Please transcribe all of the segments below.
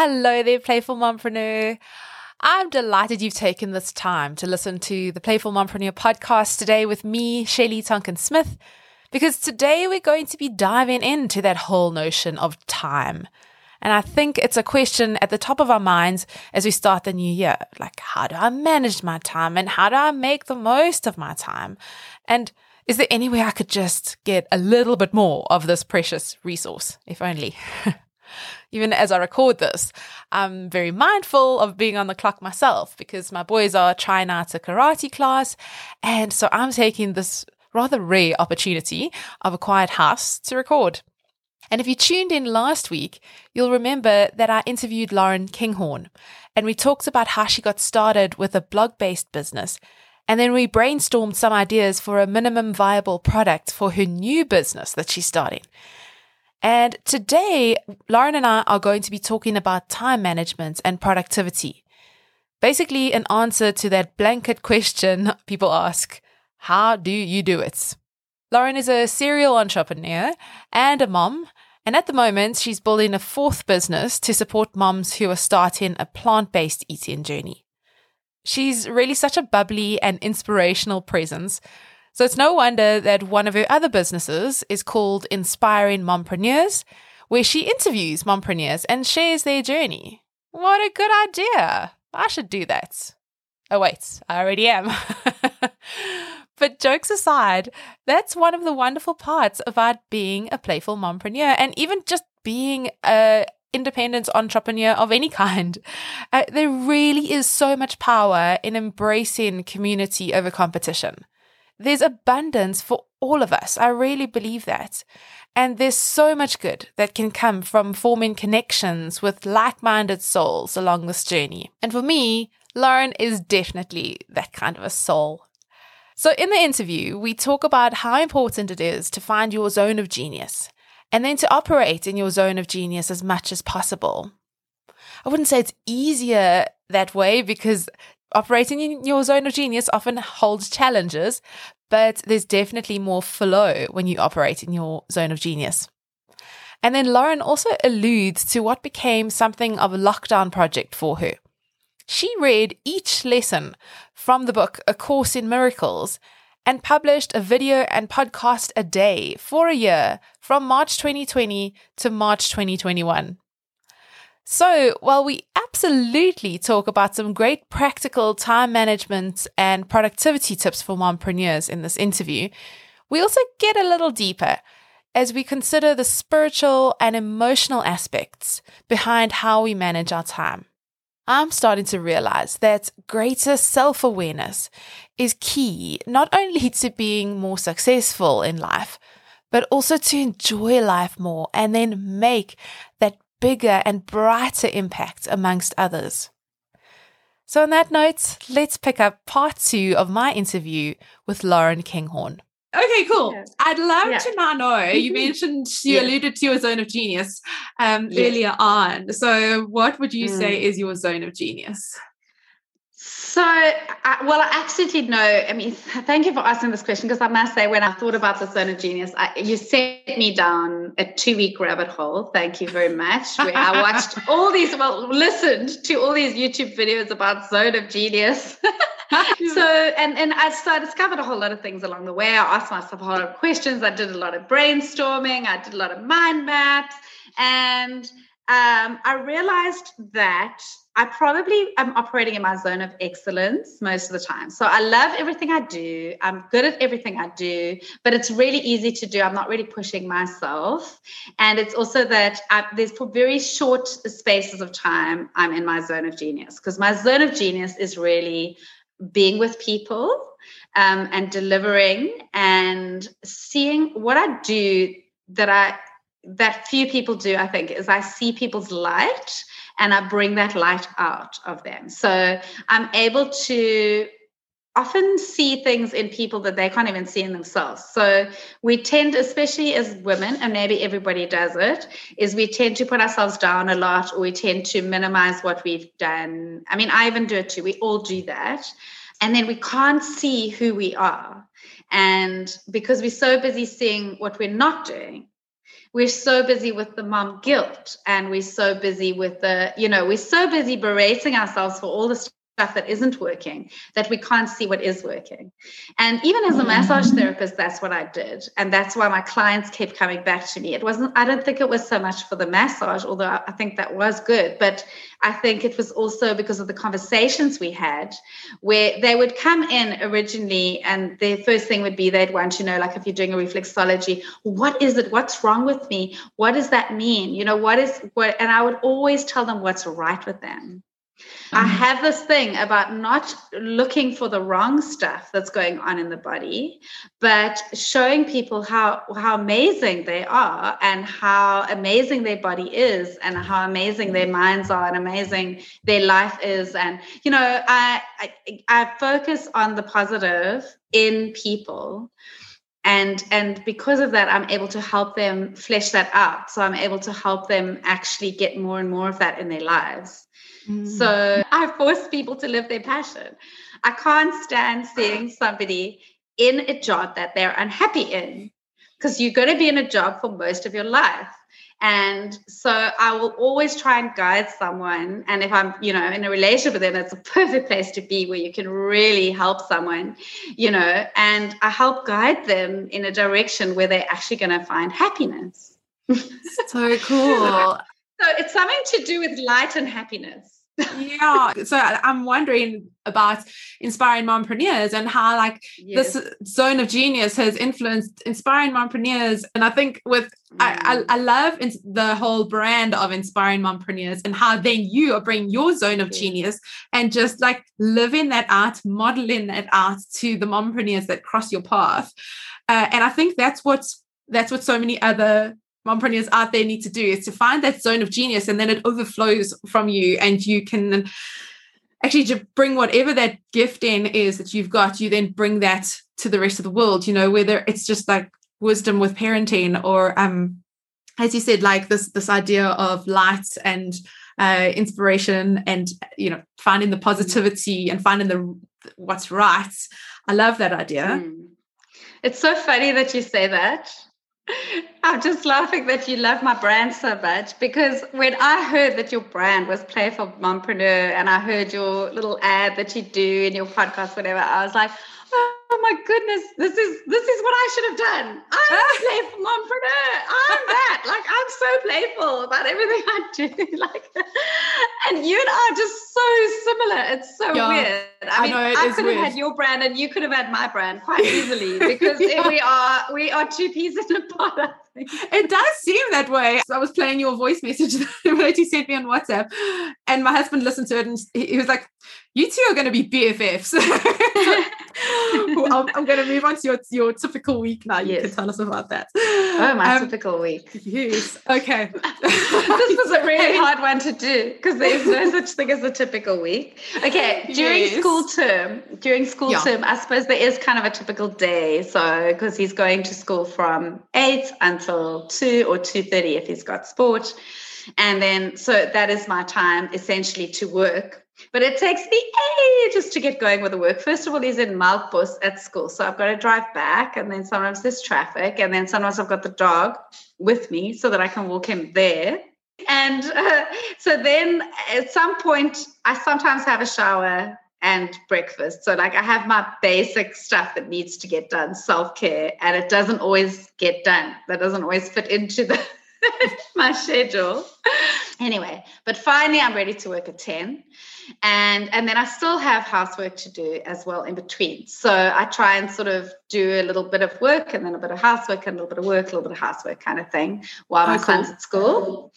Hello there, Playful Mompreneur. I'm delighted you've taken this time to listen to the Playful Mompreneur podcast today with me, Shelly Tonkin Smith, because today we're going to be diving into that whole notion of time. And I think it's a question at the top of our minds as we start the new year. Like, how do I manage my time and how do I make the most of my time? And is there any way I could just get a little bit more of this precious resource, if only? even as I record this, I'm very mindful of being on the clock myself because my boys are trying out a karate class. And so I'm taking this rather rare opportunity of a quiet house to record. And if you tuned in last week, you'll remember that I interviewed Lauren Kinghorn and we talked about how she got started with a blog based business. And then we brainstormed some ideas for a minimum viable product for her new business that she's starting. And today, Lauren and I are going to be talking about time management and productivity. Basically, an answer to that blanket question people ask How do you do it? Lauren is a serial entrepreneur and a mom. And at the moment, she's building a fourth business to support moms who are starting a plant based eating journey. She's really such a bubbly and inspirational presence so it's no wonder that one of her other businesses is called Inspiring Mompreneurs, where she interviews mompreneurs and shares their journey. What a good idea! I should do that. Oh, wait, I already am. but jokes aside, that's one of the wonderful parts about being a playful mompreneur and even just being a independent entrepreneur of any kind. Uh, there really is so much power in embracing community over competition. There's abundance for all of us. I really believe that. And there's so much good that can come from forming connections with like minded souls along this journey. And for me, Lauren is definitely that kind of a soul. So, in the interview, we talk about how important it is to find your zone of genius and then to operate in your zone of genius as much as possible. I wouldn't say it's easier that way because operating in your zone of genius often holds challenges, but there's definitely more flow when you operate in your zone of genius. And then Lauren also alludes to what became something of a lockdown project for her. She read each lesson from the book A Course in Miracles and published a video and podcast a day for a year from March 2020 to March 2021. So, while we absolutely talk about some great practical time management and productivity tips for mompreneurs in this interview, we also get a little deeper as we consider the spiritual and emotional aspects behind how we manage our time. I'm starting to realize that greater self awareness is key not only to being more successful in life, but also to enjoy life more and then make bigger and brighter impact amongst others. So, on that note, let's pick up part two of my interview with Lauren Kinghorn. Okay, cool. Yeah. I'd love yeah. to now know. You mentioned you yeah. alluded to your zone of genius um, earlier on. So, what would you mm. say is your zone of genius? So, I, well, I actually did know. I mean, thank you for asking this question because I must say, when I thought about the zone of genius, I, you set me down a two week rabbit hole. Thank you very much. Where I watched all these, well, listened to all these YouTube videos about zone of genius. so, and, and I, so I discovered a whole lot of things along the way. I asked myself a whole lot of questions. I did a lot of brainstorming. I did a lot of mind maps. And um, I realized that I probably am operating in my zone of excellence most of the time. So I love everything I do. I'm good at everything I do, but it's really easy to do. I'm not really pushing myself. And it's also that I, there's for very short spaces of time, I'm in my zone of genius because my zone of genius is really being with people um, and delivering and seeing what I do that I that few people do, I think, is I see people's light and I bring that light out of them. So I'm able to often see things in people that they can't even see in themselves. So we tend, especially as women, and maybe everybody does it, is we tend to put ourselves down a lot or we tend to minimize what we've done. I mean, I even do it too. We all do that. And then we can't see who we are. And because we're so busy seeing what we're not doing, we're so busy with the mom guilt and we're so busy with the you know we're so busy berating ourselves for all the stuff that isn't working that we can't see what is working. And even as a massage therapist that's what i did. And that's why my clients kept coming back to me. It wasn't i don't think it was so much for the massage although i think that was good but i think it was also because of the conversations we had where they would come in originally and their first thing would be they'd want to know like if you're doing a reflexology what is it? What's wrong with me? What does that mean? You know what is what and i would always tell them what's right with them I mm-hmm. have this thing about not looking for the wrong stuff that's going on in the body, but showing people how how amazing they are and how amazing their body is and how amazing their minds are and amazing their life is. And you know, I I, I focus on the positive in people and and because of that i'm able to help them flesh that out so i'm able to help them actually get more and more of that in their lives so mm. I force people to live their passion. I can't stand seeing somebody in a job that they're unhappy in because you're going to be in a job for most of your life. And so I will always try and guide someone. And if I'm, you know, in a relationship with them, it's a perfect place to be where you can really help someone, you know, and I help guide them in a direction where they're actually going to find happiness. so cool. So it's something to do with light and happiness yeah so i'm wondering about inspiring mompreneurs and how like yes. this zone of genius has influenced inspiring mompreneurs and i think with mm. I, I, I love the whole brand of inspiring mompreneurs and how then you are bringing your zone of yes. genius and just like living that out modeling that out to the mompreneurs that cross your path uh, and i think that's what's that's what so many other mompreneurs out there need to do is to find that zone of genius and then it overflows from you and you can actually just bring whatever that gift in is that you've got you then bring that to the rest of the world you know whether it's just like wisdom with parenting or um as you said like this this idea of light and uh, inspiration and you know finding the positivity and finding the what's right. I love that idea. Mm. it's so funny that you say that I'm just laughing that you love my brand so much because when I heard that your brand was Playful Mompreneur and I heard your little ad that you do in your podcast, whatever, I was like, oh my goodness, this is this is what I should have done. I'm a playful mompreneur. I'm that. Like I'm so playful about everything I do. like, and you and I are just so similar. It's so yeah, weird. I, mean, I, I could have had your brand and you could have had my brand quite easily because yeah. we are we are two peas in a pod. It does seem that way. So I was playing your voice message that you sent me on WhatsApp, and my husband listened to it and he was like, "You two are going to be BFFs." I'm, I'm, going to move on to your, your typical week now. You yes. can tell us about that. Oh, my um, typical week. Yes. Okay. this was a really hard one to do because there's no such thing as a typical week. Okay. During yes. school term, during school yeah. term, I suppose there is kind of a typical day. So, because he's going to school from 8 until 2 or 2.30 if he's got sport. And then, so that is my time essentially to work but it takes me ages to get going with the work. First of all, he's in Melkbos at school. So I've got to drive back, and then sometimes there's traffic, and then sometimes I've got the dog with me so that I can walk him there. And uh, so then at some point, I sometimes have a shower and breakfast. So, like, I have my basic stuff that needs to get done, self care, and it doesn't always get done. That doesn't always fit into the my schedule. Anyway, but finally, I'm ready to work at 10 and and then i still have housework to do as well in between. So i try and sort of do a little bit of work and then a bit of housework and a little bit of work a little bit of housework kind of thing while oh, my cool. son's at school.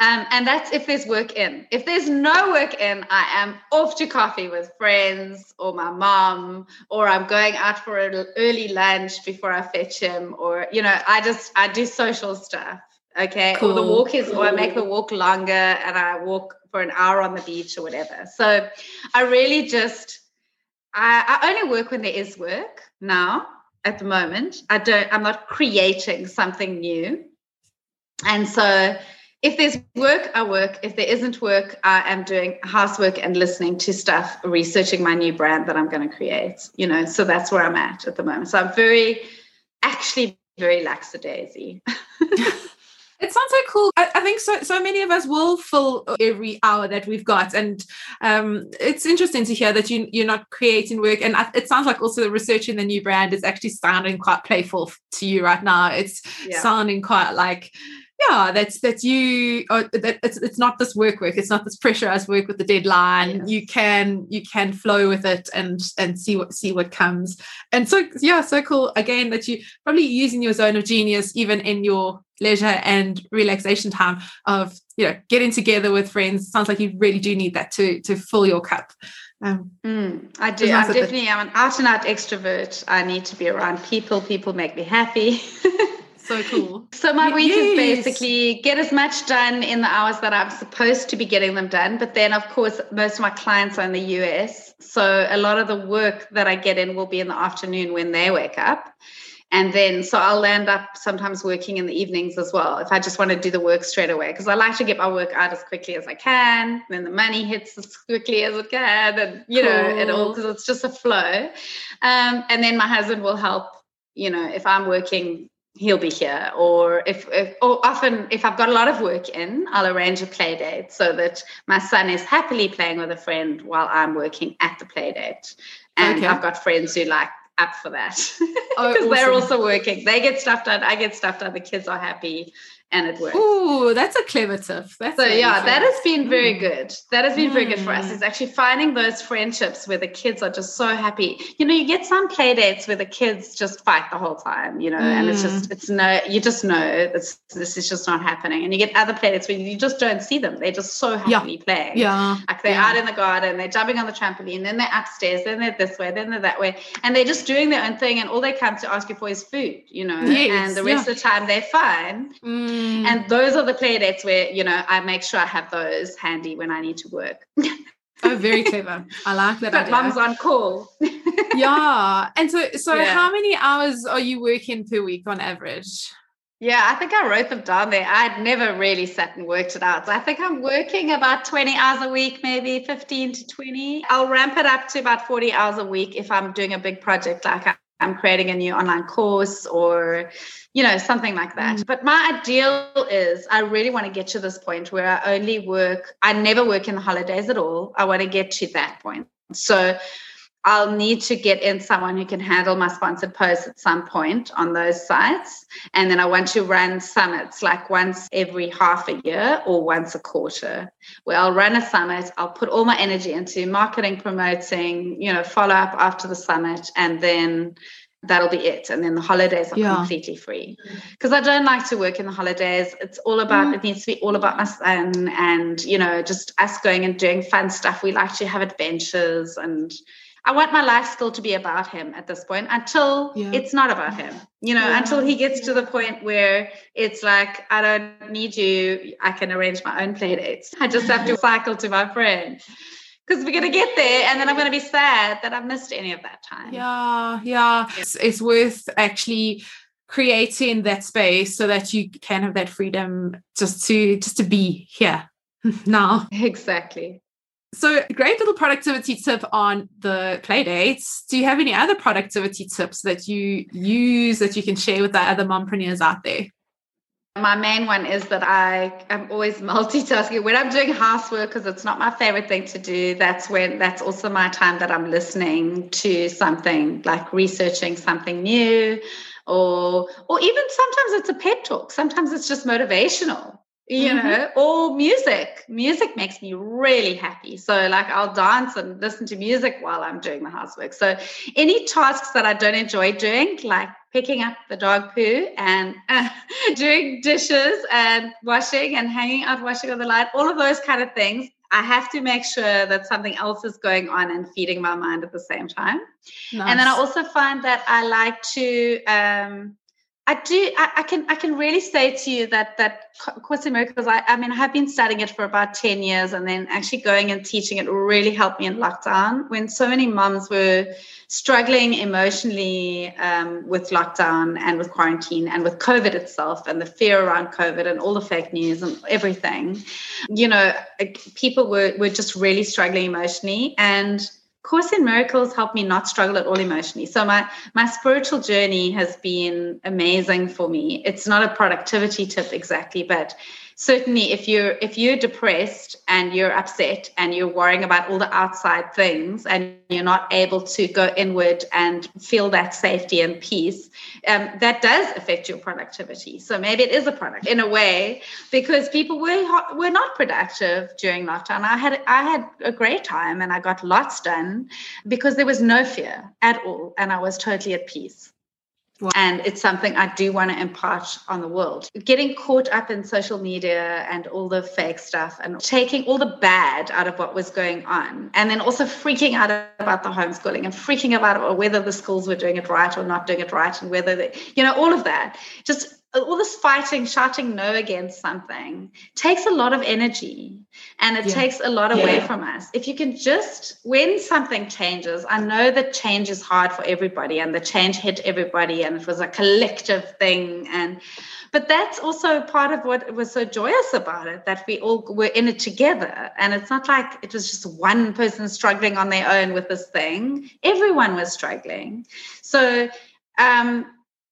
Um, and that's if there's work in. If there's no work in i am off to coffee with friends or my mom or i'm going out for an early lunch before i fetch him or you know i just i do social stuff okay cool. or the walk is or i make the walk longer and i walk for an hour on the beach or whatever. So I really just I, I only work when there is work now at the moment. I don't I'm not creating something new. And so if there's work, I work. If there isn't work, I am doing housework and listening to stuff, researching my new brand that I'm going to create. You know, so that's where I'm at at the moment. So I'm very, actually, very lackadaisy. It sounds so cool. I, I, think so. So many of us will fill every hour that we've got, and um, it's interesting to hear that you you're not creating work. And it sounds like also the research in the new brand is actually sounding quite playful to you right now. It's yeah. sounding quite like yeah that's that's you uh, that it's, it's not this work work it's not this pressurized work with the deadline yes. you can you can flow with it and and see what see what comes and so yeah so cool again that you probably using your zone of genius even in your leisure and relaxation time of you know getting together with friends sounds like you really do need that to to fill your cup um, mm, I do. I'm definitely. I'm an out and out extrovert. I need to be around people. People make me happy. so cool. So my week yes. is basically get as much done in the hours that I'm supposed to be getting them done. But then, of course, most of my clients are in the US, so a lot of the work that I get in will be in the afternoon when they wake up. And then, so I'll land up sometimes working in the evenings as well if I just want to do the work straight away because I like to get my work out as quickly as I can. Then the money hits as quickly as it can, and you cool. know, it all because it's just a flow. Um, and then my husband will help. You know, if I'm working he'll be here or if, if, or often if i've got a lot of work in i'll arrange a play date so that my son is happily playing with a friend while i'm working at the play date and okay. i've got friends who like up for that. Because oh, awesome. they're also working. They get stuff done. I get stuff done. The kids are happy and it works. Oh, that's a clever tip. That's so yeah, that has been very good. That has been mm. very good for us. Is actually finding those friendships where the kids are just so happy. You know, you get some play dates where the kids just fight the whole time. You know, mm. and it's just mm. it's no, you just know this this is just not happening. And you get other play dates where you just don't see them. They're just so happily yeah. playing. Yeah, like they're yeah. out in the garden, they're jumping on the trampoline, then they're upstairs, then they're this way, then they're that way, and they're just doing their own thing. And all they come to ask you for is food. You know, yes. and the rest yeah. of the time they're fine. Mm. Mm. And those are the play dates where you know I make sure I have those handy when I need to work. oh, very clever. I like that. But mum's on call. yeah. And so so yeah. how many hours are you working per week on average? Yeah, I think I wrote them down there. I'd never really sat and worked it out. So I think I'm working about 20 hours a week, maybe 15 to 20. I'll ramp it up to about 40 hours a week if I'm doing a big project like I'm creating a new online course or, you know, something like that. Mm. But my ideal is I really want to get to this point where I only work, I never work in the holidays at all. I want to get to that point. So I'll need to get in someone who can handle my sponsored posts at some point on those sites. And then I want to run summits like once every half a year or once a quarter, where I'll run a summit. I'll put all my energy into marketing, promoting, you know, follow up after the summit, and then that'll be it. And then the holidays are yeah. completely free. Because I don't like to work in the holidays. It's all about, mm. it needs to be all about my son and, you know, just us going and doing fun stuff. We like to have adventures and, I want my life still to be about him at this point until yeah. it's not about him, you know, yeah. until he gets to the point where it's like, I don't need you. I can arrange my own play dates. I just have to cycle to my friend because we're going to get there and then I'm going to be sad that I've missed any of that time. Yeah, yeah. It's, it's worth actually creating that space so that you can have that freedom just to just to be here now. Exactly. So, great little productivity tip on the play dates. Do you have any other productivity tips that you use that you can share with the other mompreneurs out there? My main one is that I am always multitasking. When I'm doing housework, because it's not my favorite thing to do, that's when that's also my time that I'm listening to something like researching something new or or even sometimes it's a pep talk. Sometimes it's just motivational you mm-hmm. know or music music makes me really happy so like i'll dance and listen to music while i'm doing the housework so any tasks that i don't enjoy doing like picking up the dog poo and uh, doing dishes and washing and hanging out washing on the line all of those kind of things I have to make sure that something else is going on and feeding my mind at the same time. Nice. And then I also find that I like to um, I do. I, I, can. I can really say to you that that Course in Miracles. I, I mean, I have been studying it for about ten years, and then actually going and teaching it really helped me in lockdown when so many mums were struggling emotionally um, with lockdown and with quarantine and with COVID itself and the fear around COVID and all the fake news and everything. You know, people were were just really struggling emotionally and Course in Miracles helped me not struggle at all emotionally. So my my spiritual journey has been amazing for me. It's not a productivity tip exactly, but certainly if you're if you're depressed and you're upset and you're worrying about all the outside things and you're not able to go inward and feel that safety and peace um, that does affect your productivity so maybe it is a product in a way because people were were not productive during lockdown i had i had a great time and i got lots done because there was no fear at all and i was totally at peace. And it's something I do want to impart on the world. Getting caught up in social media and all the fake stuff and taking all the bad out of what was going on. And then also freaking out about the homeschooling and freaking about whether the schools were doing it right or not doing it right and whether they, you know, all of that. Just all this fighting, shouting no against something takes a lot of energy and it yeah. takes a lot away yeah. from us. If you can just, when something changes, I know that change is hard for everybody and the change hit everybody and it was a collective thing. And, but that's also part of what was so joyous about it that we all were in it together. And it's not like it was just one person struggling on their own with this thing, everyone was struggling. So, um,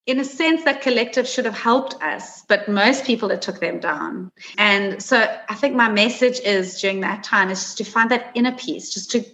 in a sense, that collective should have helped us, but most people it took them down. And so I think my message is during that time is just to find that inner peace, just to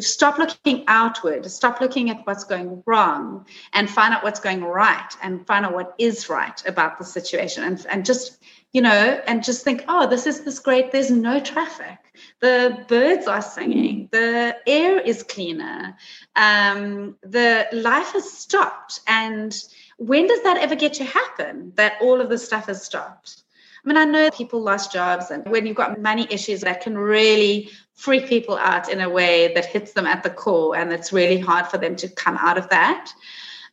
stop looking outward, stop looking at what's going wrong, and find out what's going right, and find out what is right about the situation, and, and just you know, and just think, oh, this is this great. There's no traffic. The birds are singing. The air is cleaner. Um, the life has stopped, and when does that ever get to happen that all of this stuff has stopped? I mean, I know people lost jobs, and when you've got money issues, that can really freak people out in a way that hits them at the core, and it's really hard for them to come out of that.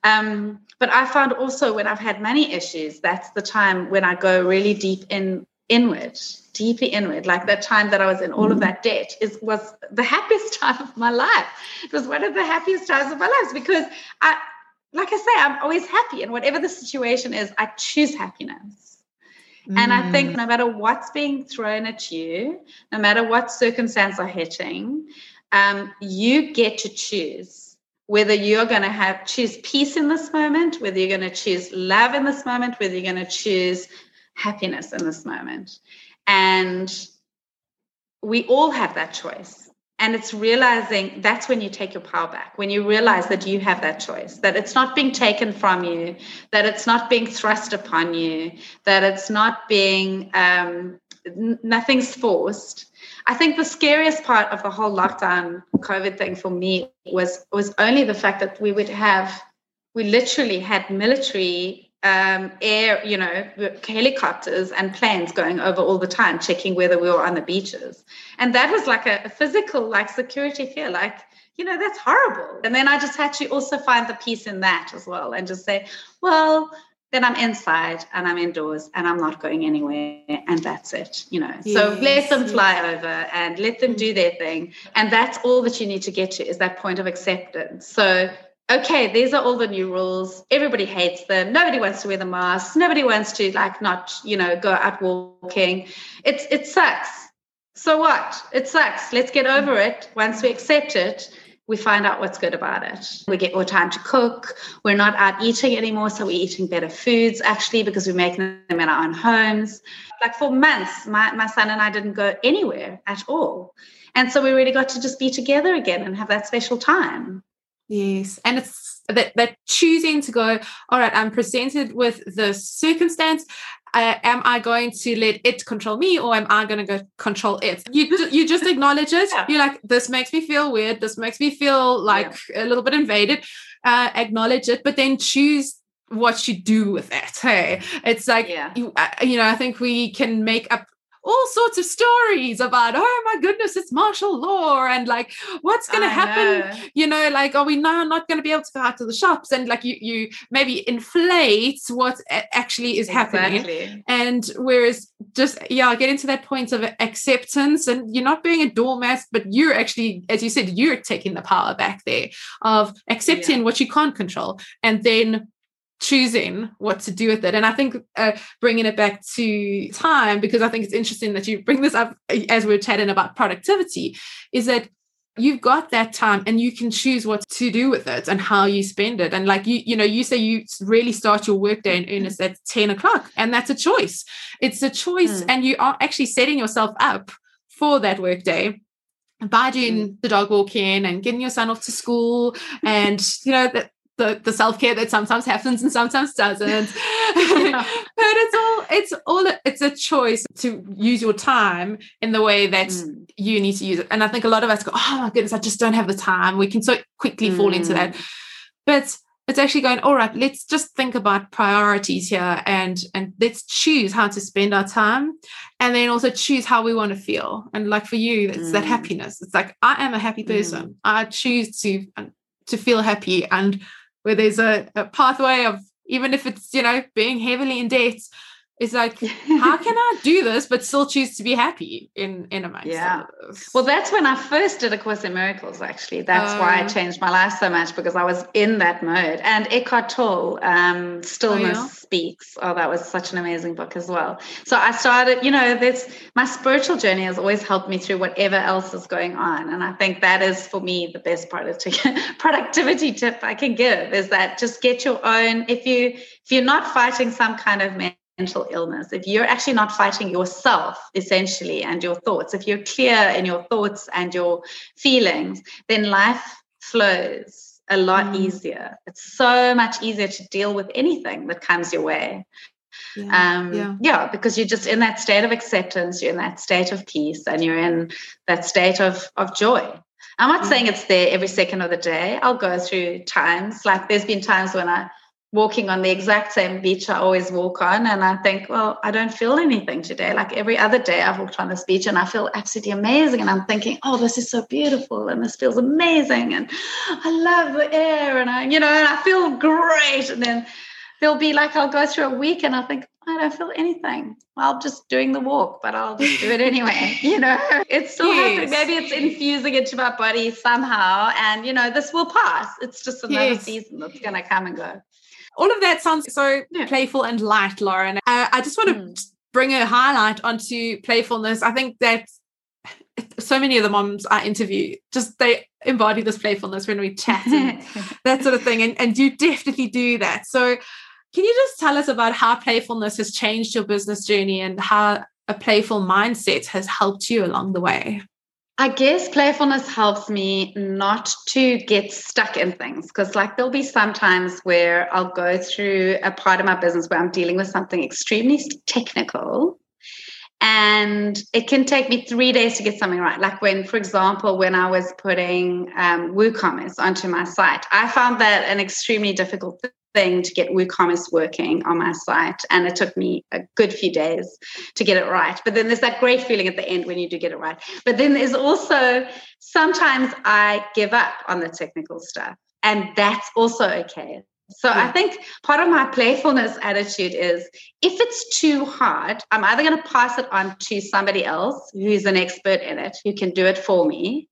Um, but I found also when I've had money issues, that's the time when I go really deep in inward, deeply inward. Like that time that I was in all of that debt is was the happiest time of my life. It was one of the happiest times of my life because I like I say, I'm always happy. And whatever the situation is, I choose happiness. Mm. And I think mm. no matter what's being thrown at you, no matter what circumstance are hitting, um, you get to choose whether you're going to have choose peace in this moment, whether you're going to choose love in this moment, whether you're going to choose happiness in this moment. And we all have that choice and it's realizing that's when you take your power back when you realize that you have that choice that it's not being taken from you that it's not being thrust upon you that it's not being um, nothing's forced. I think the scariest part of the whole lockdown covid thing for me was was only the fact that we would have we literally had military um, air, you know, helicopters and planes going over all the time, checking whether we were on the beaches. And that was like a, a physical, like security fear, like, you know, that's horrible. And then I just had to also find the peace in that as well and just say, well, then I'm inside and I'm indoors and I'm not going anywhere and that's it, you know. Yes, so let them fly yes. over and let them do their thing. And that's all that you need to get to is that point of acceptance. So okay, these are all the new rules. Everybody hates them. Nobody wants to wear the mask. Nobody wants to like not, you know, go out walking. It's it sucks. So what? It sucks. Let's get over it. Once we accept it, we find out what's good about it. We get more time to cook. We're not out eating anymore, so we're eating better foods actually because we're making them in our own homes. Like for months, my, my son and I didn't go anywhere at all. And so we really got to just be together again and have that special time. Yes. And it's that, that choosing to go, all right, I'm presented with the circumstance. Uh, am I going to let it control me or am I going to go control it? You you just acknowledge it. Yeah. You're like, this makes me feel weird. This makes me feel like yeah. a little bit invaded. Uh, acknowledge it, but then choose what you do with it. Hey, it's like yeah. you, uh, you know. I think we can make up all sorts of stories about, oh my goodness, it's martial law and like what's going to happen? Know. You know, like, are we now not going to be able to go out to the shops? And like you, you maybe inflate what actually is exactly. happening. And whereas just, yeah, get into that point of acceptance and you're not being a doormat, but you're actually, as you said, you're taking the power back there of accepting yeah. what you can't control and then choosing what to do with it. And I think uh, bringing it back to time, because I think it's interesting that you bring this up as we are chatting about productivity, is that you've got that time and you can choose what to do with it and how you spend it and like you you know you say you really start your workday in earnest at 10 o'clock and that's a choice it's a choice mm. and you are actually setting yourself up for that workday by doing mm. the dog walking and getting your son off to school and you know that the, the self-care that sometimes happens and sometimes doesn't but it's all it's all it's a choice to use your time in the way that mm. you need to use it and i think a lot of us go oh my goodness i just don't have the time we can so quickly mm. fall into that mm. but it's actually going all right let's just think about priorities here and and let's choose how to spend our time and then also choose how we want to feel and like for you it's mm. that happiness it's like i am a happy person mm. i choose to to feel happy and where there's a, a pathway of even if it's you know being heavily in debt it's like how can i do this but still choose to be happy in in a amongst yeah. well that's when i first did a course in miracles actually. That's why i um, changed my life so much because i was in that mode. And eckhart tolle um, stillness oh, yeah? speaks. Oh that was such an amazing book as well. So i started you know this my spiritual journey has always helped me through whatever else is going on. And i think that is for me the best part of to, productivity tip i can give is that just get your own if you if you're not fighting some kind of mental illness, if you're actually not fighting yourself essentially and your thoughts, if you're clear in your thoughts and your feelings, then life flows a lot mm. easier. It's so much easier to deal with anything that comes your way. Yeah, um, yeah. yeah, because you're just in that state of acceptance, you're in that state of peace, and you're in that state of of joy. I'm not mm. saying it's there every second of the day. I'll go through times like there's been times when I walking on the exact same beach I always walk on. And I think, well, I don't feel anything today. Like every other day I've walked on this beach and I feel absolutely amazing. And I'm thinking, oh, this is so beautiful and this feels amazing. And I love the air and I, you know, and I feel great. And then there'll be like, I'll go through a week and I think, I don't feel anything. Well, just doing the walk, but I'll just do it anyway. you know, it's still yes. happening. Maybe it's infusing into my body somehow. And, you know, this will pass. It's just another yes. season that's going to come and go all of that sounds so yeah. playful and light, Lauren. Uh, I just want to mm. bring a highlight onto playfulness. I think that so many of the moms I interview just they embody this playfulness when we chat and that sort of thing. And, and you definitely do that. So can you just tell us about how playfulness has changed your business journey and how a playful mindset has helped you along the way? I guess playfulness helps me not to get stuck in things because, like, there'll be some times where I'll go through a part of my business where I'm dealing with something extremely technical. And it can take me three days to get something right. Like when, for example, when I was putting um, WooCommerce onto my site, I found that an extremely difficult thing to get WooCommerce working on my site. And it took me a good few days to get it right. But then there's that great feeling at the end when you do get it right. But then there's also sometimes I give up on the technical stuff. And that's also okay. So yeah. I think part of my playfulness attitude is if it's too hard, I'm either going to pass it on to somebody else who's an expert in it, who can do it for me,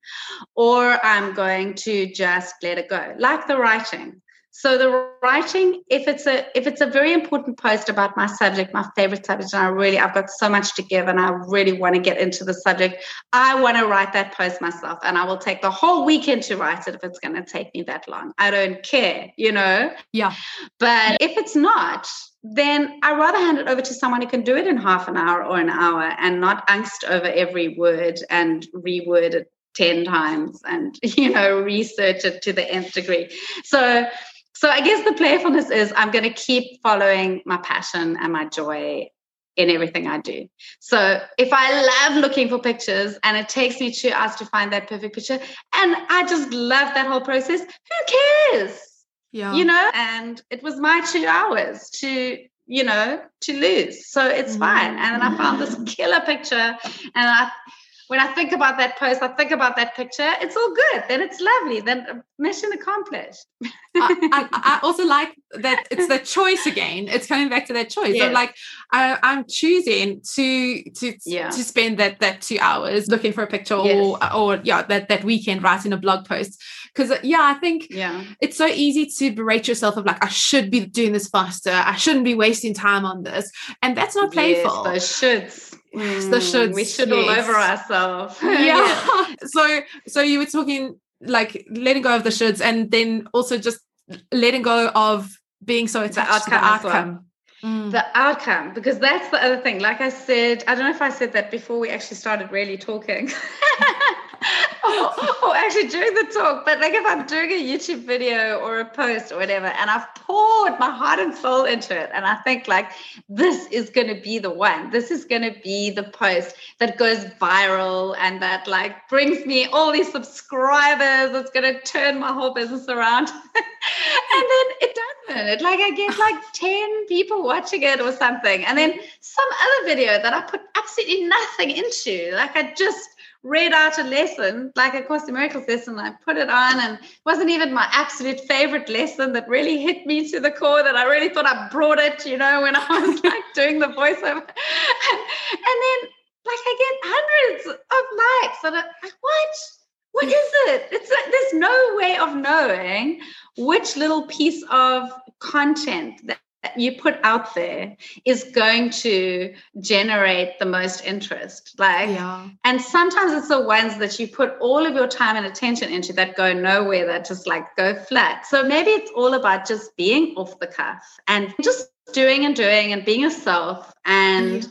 or I'm going to just let it go, like the writing. So the writing, if it's a if it's a very important post about my subject, my favorite subject, and I really I've got so much to give and I really want to get into the subject, I want to write that post myself and I will take the whole weekend to write it if it's going to take me that long. I don't care, you know? Yeah. But if it's not, then I rather hand it over to someone who can do it in half an hour or an hour and not angst over every word and reword it 10 times and you know research it to the nth degree. So so I guess the playfulness is I'm going to keep following my passion and my joy in everything I do. So if I love looking for pictures and it takes me two hours to find that perfect picture, and I just love that whole process, who cares? Yeah. You know, and it was my two hours to, you know, to lose. So it's mm-hmm. fine. And then I found this killer picture and I when I think about that post, I think about that picture, it's all good. Then it's lovely. Then mission accomplished. I, I, I, also like that it's the choice again. It's coming back to that choice. Yes. So like I, am choosing to to yeah. to spend that that two hours looking for a picture yes. or or yeah that that weekend writing a blog post. Because uh, yeah, I think yeah it's so easy to berate yourself of like I should be doing this faster. I shouldn't be wasting time on this, and that's not playful. Yes, those shoulds Mm, the shoulds. We should yes. all over ourselves. Yeah. so so so you were talking like letting go of the shoulds and then also just letting go of being so attached the outcome to the outcome. Mm. The outcome, because that's the other thing. Like I said, I don't know if I said that before we actually started really talking. or, or, oh, oh, oh, actually during the talk, but like if I'm doing a YouTube video or a post or whatever, and I've poured my heart and soul into it, and I think like this is going to be the one, this is going to be the post that goes viral and that like brings me all these subscribers, it's going to turn my whole business around. and then it doesn't. It, like I get like 10 people watching it or something. And then some other video that I put absolutely nothing into. Like I just read out a lesson, like a Course in Miracles lesson. I put it on, and it wasn't even my absolute favorite lesson that really hit me to the core. That I really thought I brought it, you know, when I was like doing the voiceover. and then, like, I get hundreds of likes, and I'm like, what? What is it? It's like there's no way of knowing which little piece of content that you put out there is going to generate the most interest like yeah. and sometimes it's the ones that you put all of your time and attention into that go nowhere that just like go flat so maybe it's all about just being off the cuff and just doing and doing and being yourself and yeah.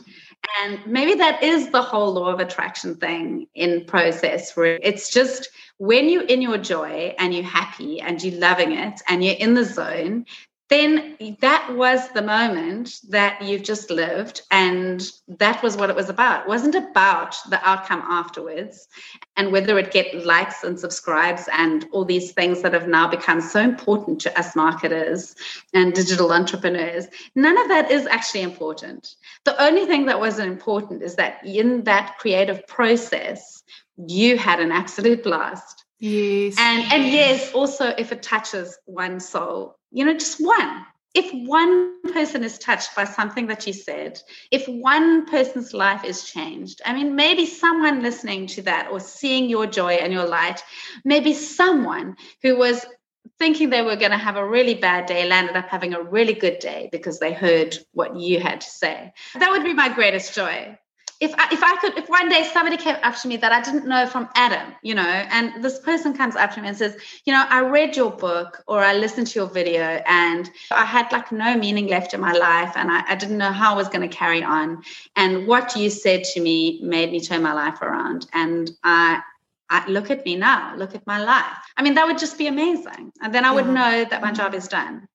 and maybe that is the whole law of attraction thing in process where it's just when you're in your joy and you're happy and you're loving it and you're in the zone then that was the moment that you've just lived and that was what it was about. It wasn't about the outcome afterwards and whether it get likes and subscribes and all these things that have now become so important to us marketers and digital entrepreneurs. None of that is actually important. The only thing that wasn't important is that in that creative process you had an absolute blast yes and and yes also if it touches one soul you know, just one. If one person is touched by something that you said, if one person's life is changed, I mean, maybe someone listening to that or seeing your joy and your light, maybe someone who was thinking they were going to have a really bad day landed up having a really good day because they heard what you had to say. That would be my greatest joy if I, if I could, if one day somebody came up to me that I didn't know from Adam, you know, and this person comes up to me and says, you know, I read your book or I listened to your video and I had like no meaning left in my life and I, I didn't know how I was going to carry on. And what you said to me made me turn my life around. And I, I look at me now, look at my life. I mean, that would just be amazing. And then I would know that my job is done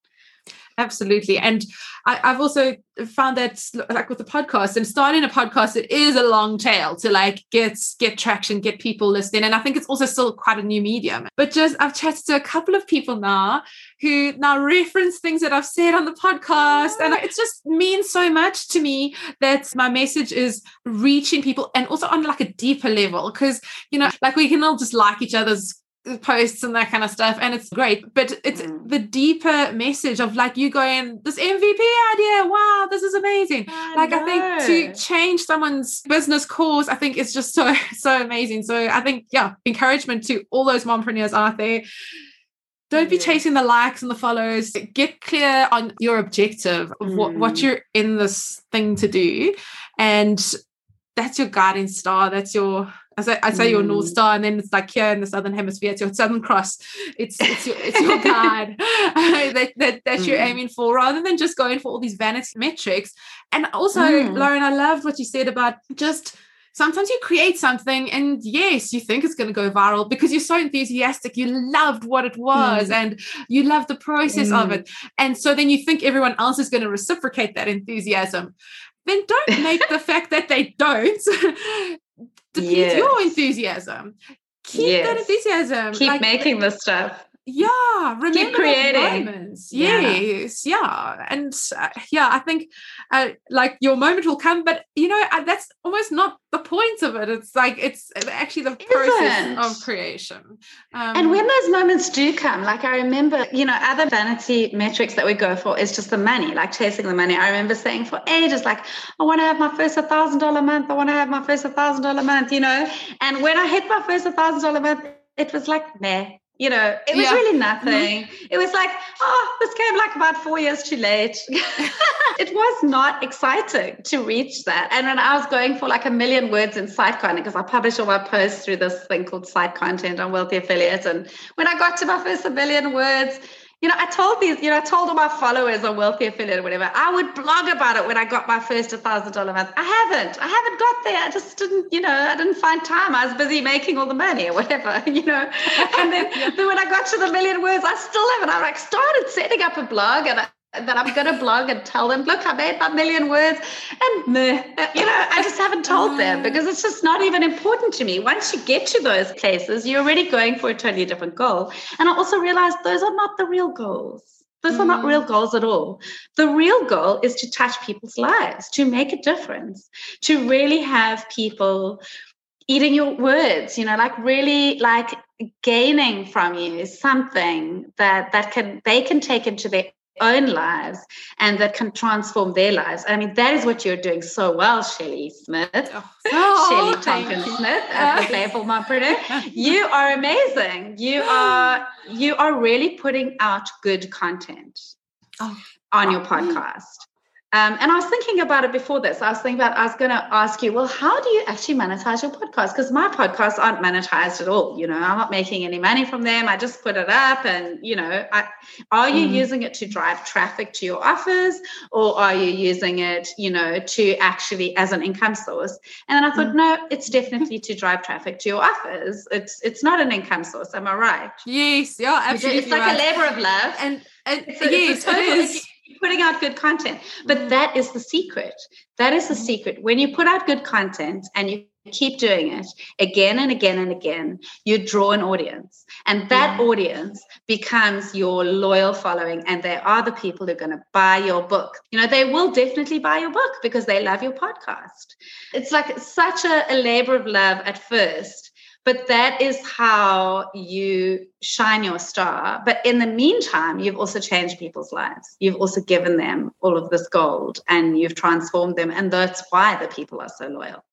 absolutely. And I, have also found that like with the podcast and starting a podcast it is a long tail to like get get traction get people listening. And i think it's also still quite a new medium. But just i've chatted to a couple of people now who now reference things that i've said on the podcast. And it just means so much to me that my message is reaching people and also on like a deeper level. Because you know like we can all just like each other's posts and that kind of stuff and it's great but it's mm. the deeper message of like you going this mvp idea wow this is amazing I like know. i think to change someone's business course i think it's just so so amazing so i think yeah encouragement to all those mompreneurs out there don't be chasing the likes and the follows get clear on your objective of what, what mm. you're in this thing to do and that's your guiding star that's your I say, I say mm. your North mm. Star, and then it's like here in the Southern Hemisphere, it's your Southern Cross. It's it's your, it's your guide that, that, that mm. you're aiming for, rather than just going for all these vanity metrics. And also, mm. Lauren, I loved what you said about just sometimes you create something and yes you think it's going to go viral because you're so enthusiastic you loved what it was mm. and you love the process mm. of it and so then you think everyone else is going to reciprocate that enthusiasm then don't make the fact that they don't yes. your enthusiasm. Keep yes. that enthusiasm. Keep like, making the stuff yeah remember keep creating. moments. Yes yeah, yeah. and uh, yeah i think uh, like your moment will come but you know uh, that's almost not the point of it. It's like it's actually the process of creation. Um, and when those moments do come like i remember you know other vanity metrics that we go for is just the money like chasing the money. I remember saying for ages like i want to have my first a thousand dollar month. I want to have my first a thousand dollar month you know? And when i hit my first a thousand dollar month it was like nah You know, it was yeah. really nothing. Mm-hmm. It was like, oh, this came like about four years too late. it was not exciting to reach that. And when I was going for like a million words in site content, because I publish all my posts through this thing called site content on Wealthy Affiliate's. And when I got to my first a million words, you know, I told these, you know, I told all my followers on Wealthy Affiliate or whatever, I would blog about it when I got my first $1,000 month. I haven't. I haven't got there. I just didn't, you know, I didn't find time. I was busy making all the money or whatever, you know. And then, yeah. then when I got to the million words, I still haven't. I like started setting up a blog and I, that I'm going to blog and tell them, look, I made my million words. And, meh, you know, I just haven't told them because it's just not even important to me. Once you get to those places, you're already going for a totally different goal. And I also realized those are not the real goals. Those mm. are not real mm. goals at all. The real goal is to touch people's lives, to make a difference, to really have people eating your words, you know, like really like gaining from you something that that can they can take into their own lives and that can transform their lives. I mean, that is what you're doing so well, Shelly Smith. Oh, oh Shelly Smith as the Playful Mompreneur. You are amazing. You are you are really putting out good content oh. on your podcast. Um, and I was thinking about it before this. I was thinking about, I was going to ask you, well, how do you actually monetize your podcast? Because my podcasts aren't monetized at all. You know, I'm not making any money from them. I just put it up and, you know, I, are you mm. using it to drive traffic to your offers or are you using it, you know, to actually as an income source? And then I thought, mm. no, it's definitely to drive traffic to your offers. It's, it's not an income source. Am I right? Yes. Yeah, absolutely. It's like right. a labor of love. And, and it's, yes, it's it is putting out good content. But mm. that is the secret. That is the mm. secret. When you put out good content and you keep doing it again and again and again, you draw an audience. And that yeah. audience becomes your loyal following. And they are the people who are going to buy your book. You know, they will definitely buy your book because they love your podcast. It's like such a, a labor of love at first but that is how you shine your star. But in the meantime you've also changed people's lives. You've also given them all of this gold and you've transformed them. And that's why the people are so loyal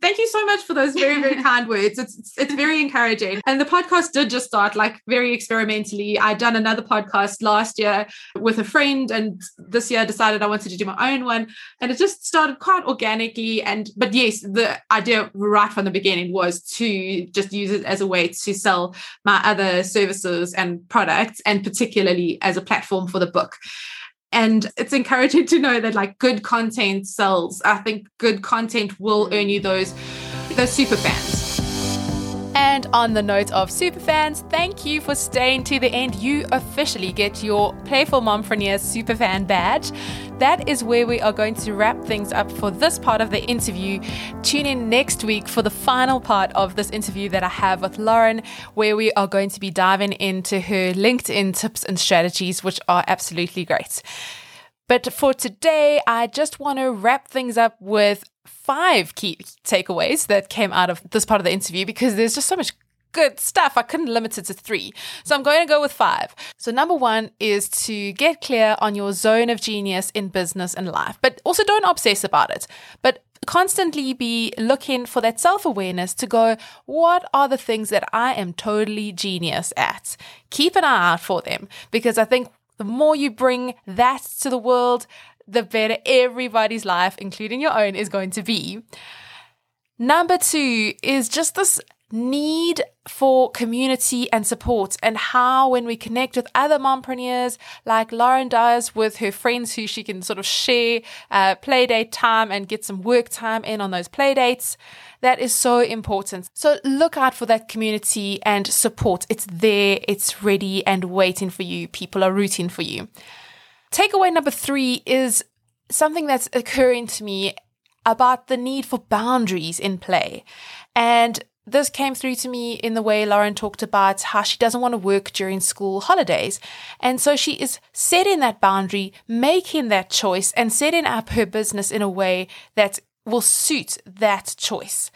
thank you so much for those very very kind words. It's, it's, it's very encouraging. And the podcast did just start like very experimentally. I'd done another podcast last year with a friend and this year I decided i wanted to do my own one. And it just started quite organically. And but yes the idea right from the beginning was to just use it as a way to sell my other services and products and particularly as a platform for the book and it's encouraging to know that like good content sells. I think good content will earn you those those super fans on the note of superfans, thank you for staying to the end. You officially get your Playful Mompreneur Superfan badge. That is where we are going to wrap things up for this part of the interview. Tune in next week for the final part of this interview that I have with Lauren, where we are going to be diving into her LinkedIn tips and strategies, which are absolutely great. But for today, I just want to wrap things up with five key takeaways that came out of this part of the interview because there's just so much good stuff. I couldn't limit it to three. So I'm going to go with five. So, number one is to get clear on your zone of genius in business and life, but also don't obsess about it. But constantly be looking for that self awareness to go, what are the things that I am totally genius at? Keep an eye out for them because I think the more you bring that to the world, the better everybody's life, including your own, is going to be. Number two is just this need for community and support and how when we connect with other mompreneurs like Lauren does with her friends who she can sort of share uh, play date time and get some work time in on those play dates that is so important. So look out for that community and support. It's there it's ready and waiting for you. People are rooting for you Takeaway number three is something that's occurring to me about the need for boundaries in play. And this came through to me in the way Lauren talked about how she doesn't want to work during school holidays. And so she is setting that boundary, making that choice, and setting up her business in a way that will suit that choice.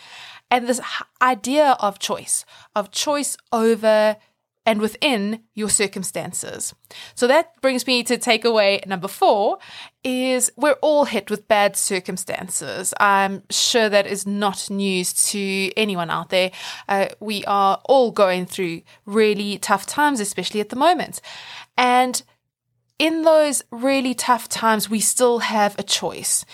And this idea of choice, of choice over and within your circumstances. So that brings me to takeaway number four is we're all hit with bad circumstances. I'm sure that is not news to anyone out there. Uh, we are all going through really tough times, especially at the moment. And in those really tough times, we still have a choice.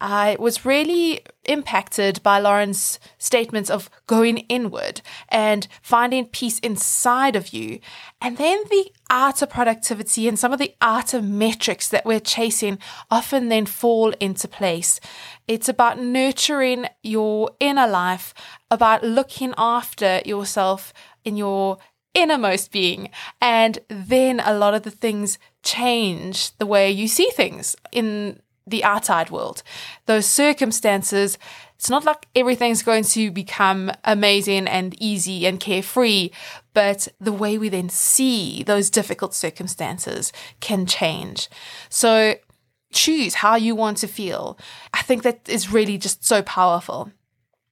I was really impacted by Lauren's statements of going inward and finding peace inside of you. And then the art of productivity and some of the art of metrics that we're chasing often then fall into place. It's about nurturing your inner life, about looking after yourself in your innermost being. And then a lot of the things change the way you see things in the outside world. Those circumstances, it's not like everything's going to become amazing and easy and carefree, but the way we then see those difficult circumstances can change. So choose how you want to feel. I think that is really just so powerful.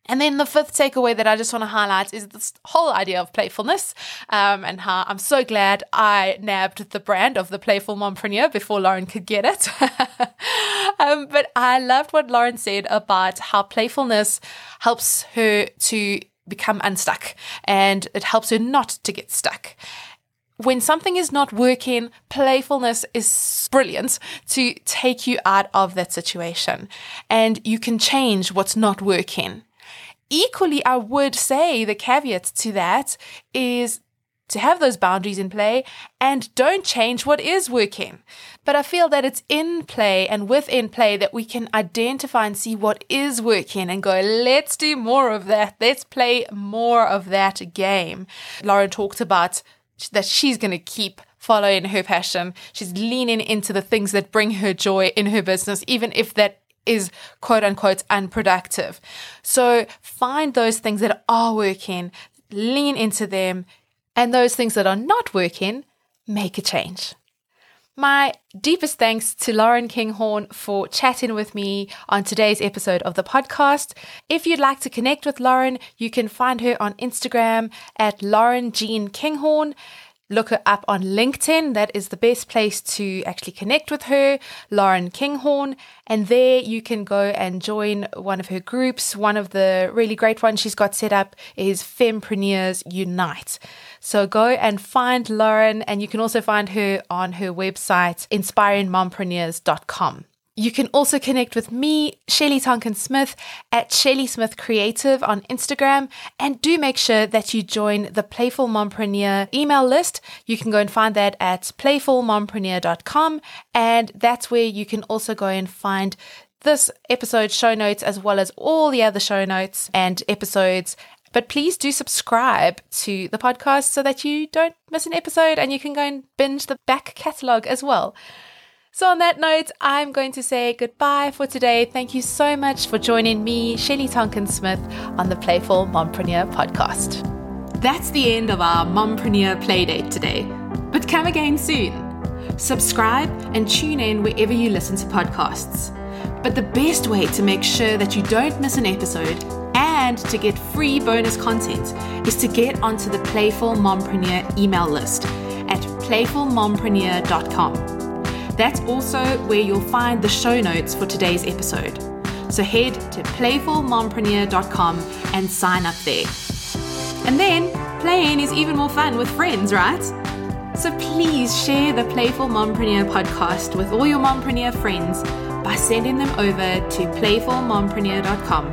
And then the fifth takeaway that I just want to highlight is this whole idea of playfulness um, and how I'm so glad I nabbed the brand of the Playful Mompreneur before Lauren could get it. um, but I loved what Lauren said about how playfulness helps her to become unstuck and it helps her not to get stuck when something is not working, playfulness is brilliant to take you out of that situation. And you can change what's not working equally, I would say the caveat to that is to have those boundaries in play and don't change what is working. But I feel that it's in play and within play that we can identify and see what is working and go, let's do more of that. Let's play more of that game. Lauren talked about that she's going to keep following her passion. She's leaning into the things that bring her joy in her business, even if that is quote unquote unproductive. So find those things that are working, lean into them, and those things that are not working, make a change. My deepest thanks to Lauren Kinghorn for chatting with me on today's episode of the podcast. If you'd like to connect with Lauren, you can find her on Instagram at Lauren Jean Kinghorn look her up on LinkedIn. That is the best place to actually connect with her, Lauren Kinghorn. And there you can go and join one of her groups. One of the really great ones she's got set up is Fempreneurs Unite. So go and find Lauren, and you can also find her on her website, inspiringmompreneurs.com. You can also connect with me, Shelly Tonkin Smith, at Shelly Smith Creative on Instagram. And do make sure that you join the Playful Mompreneur email list. You can go and find that at playfulmompreneur.com. And that's where you can also go and find this episode show notes as well as all the other show notes and episodes. But please do subscribe to the podcast so that you don't miss an episode and you can go and binge the back catalogue as well. So, on that note, I'm going to say goodbye for today. Thank you so much for joining me, Shelly Tonkin Smith, on the Playful Mompreneur podcast. That's the end of our Mompreneur Playdate today, but come again soon. Subscribe and tune in wherever you listen to podcasts. But the best way to make sure that you don't miss an episode and to get free bonus content is to get onto the Playful Mompreneur email list at playfulmompreneur.com. That's also where you'll find the show notes for today's episode. So head to playfulmompreneur.com and sign up there. And then playing is even more fun with friends, right? So please share the Playful Mompreneur podcast with all your mompreneur friends by sending them over to playfulmompreneur.com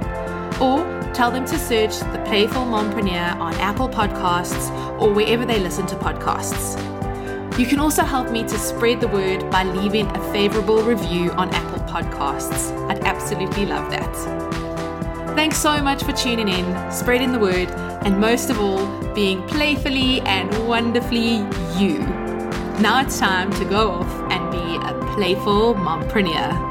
or tell them to search the Playful Mompreneur on Apple Podcasts or wherever they listen to podcasts. You can also help me to spread the word by leaving a favorable review on Apple Podcasts. I'd absolutely love that. Thanks so much for tuning in, spreading the word, and most of all, being playfully and wonderfully you. Now it's time to go off and be a playful mompreneur.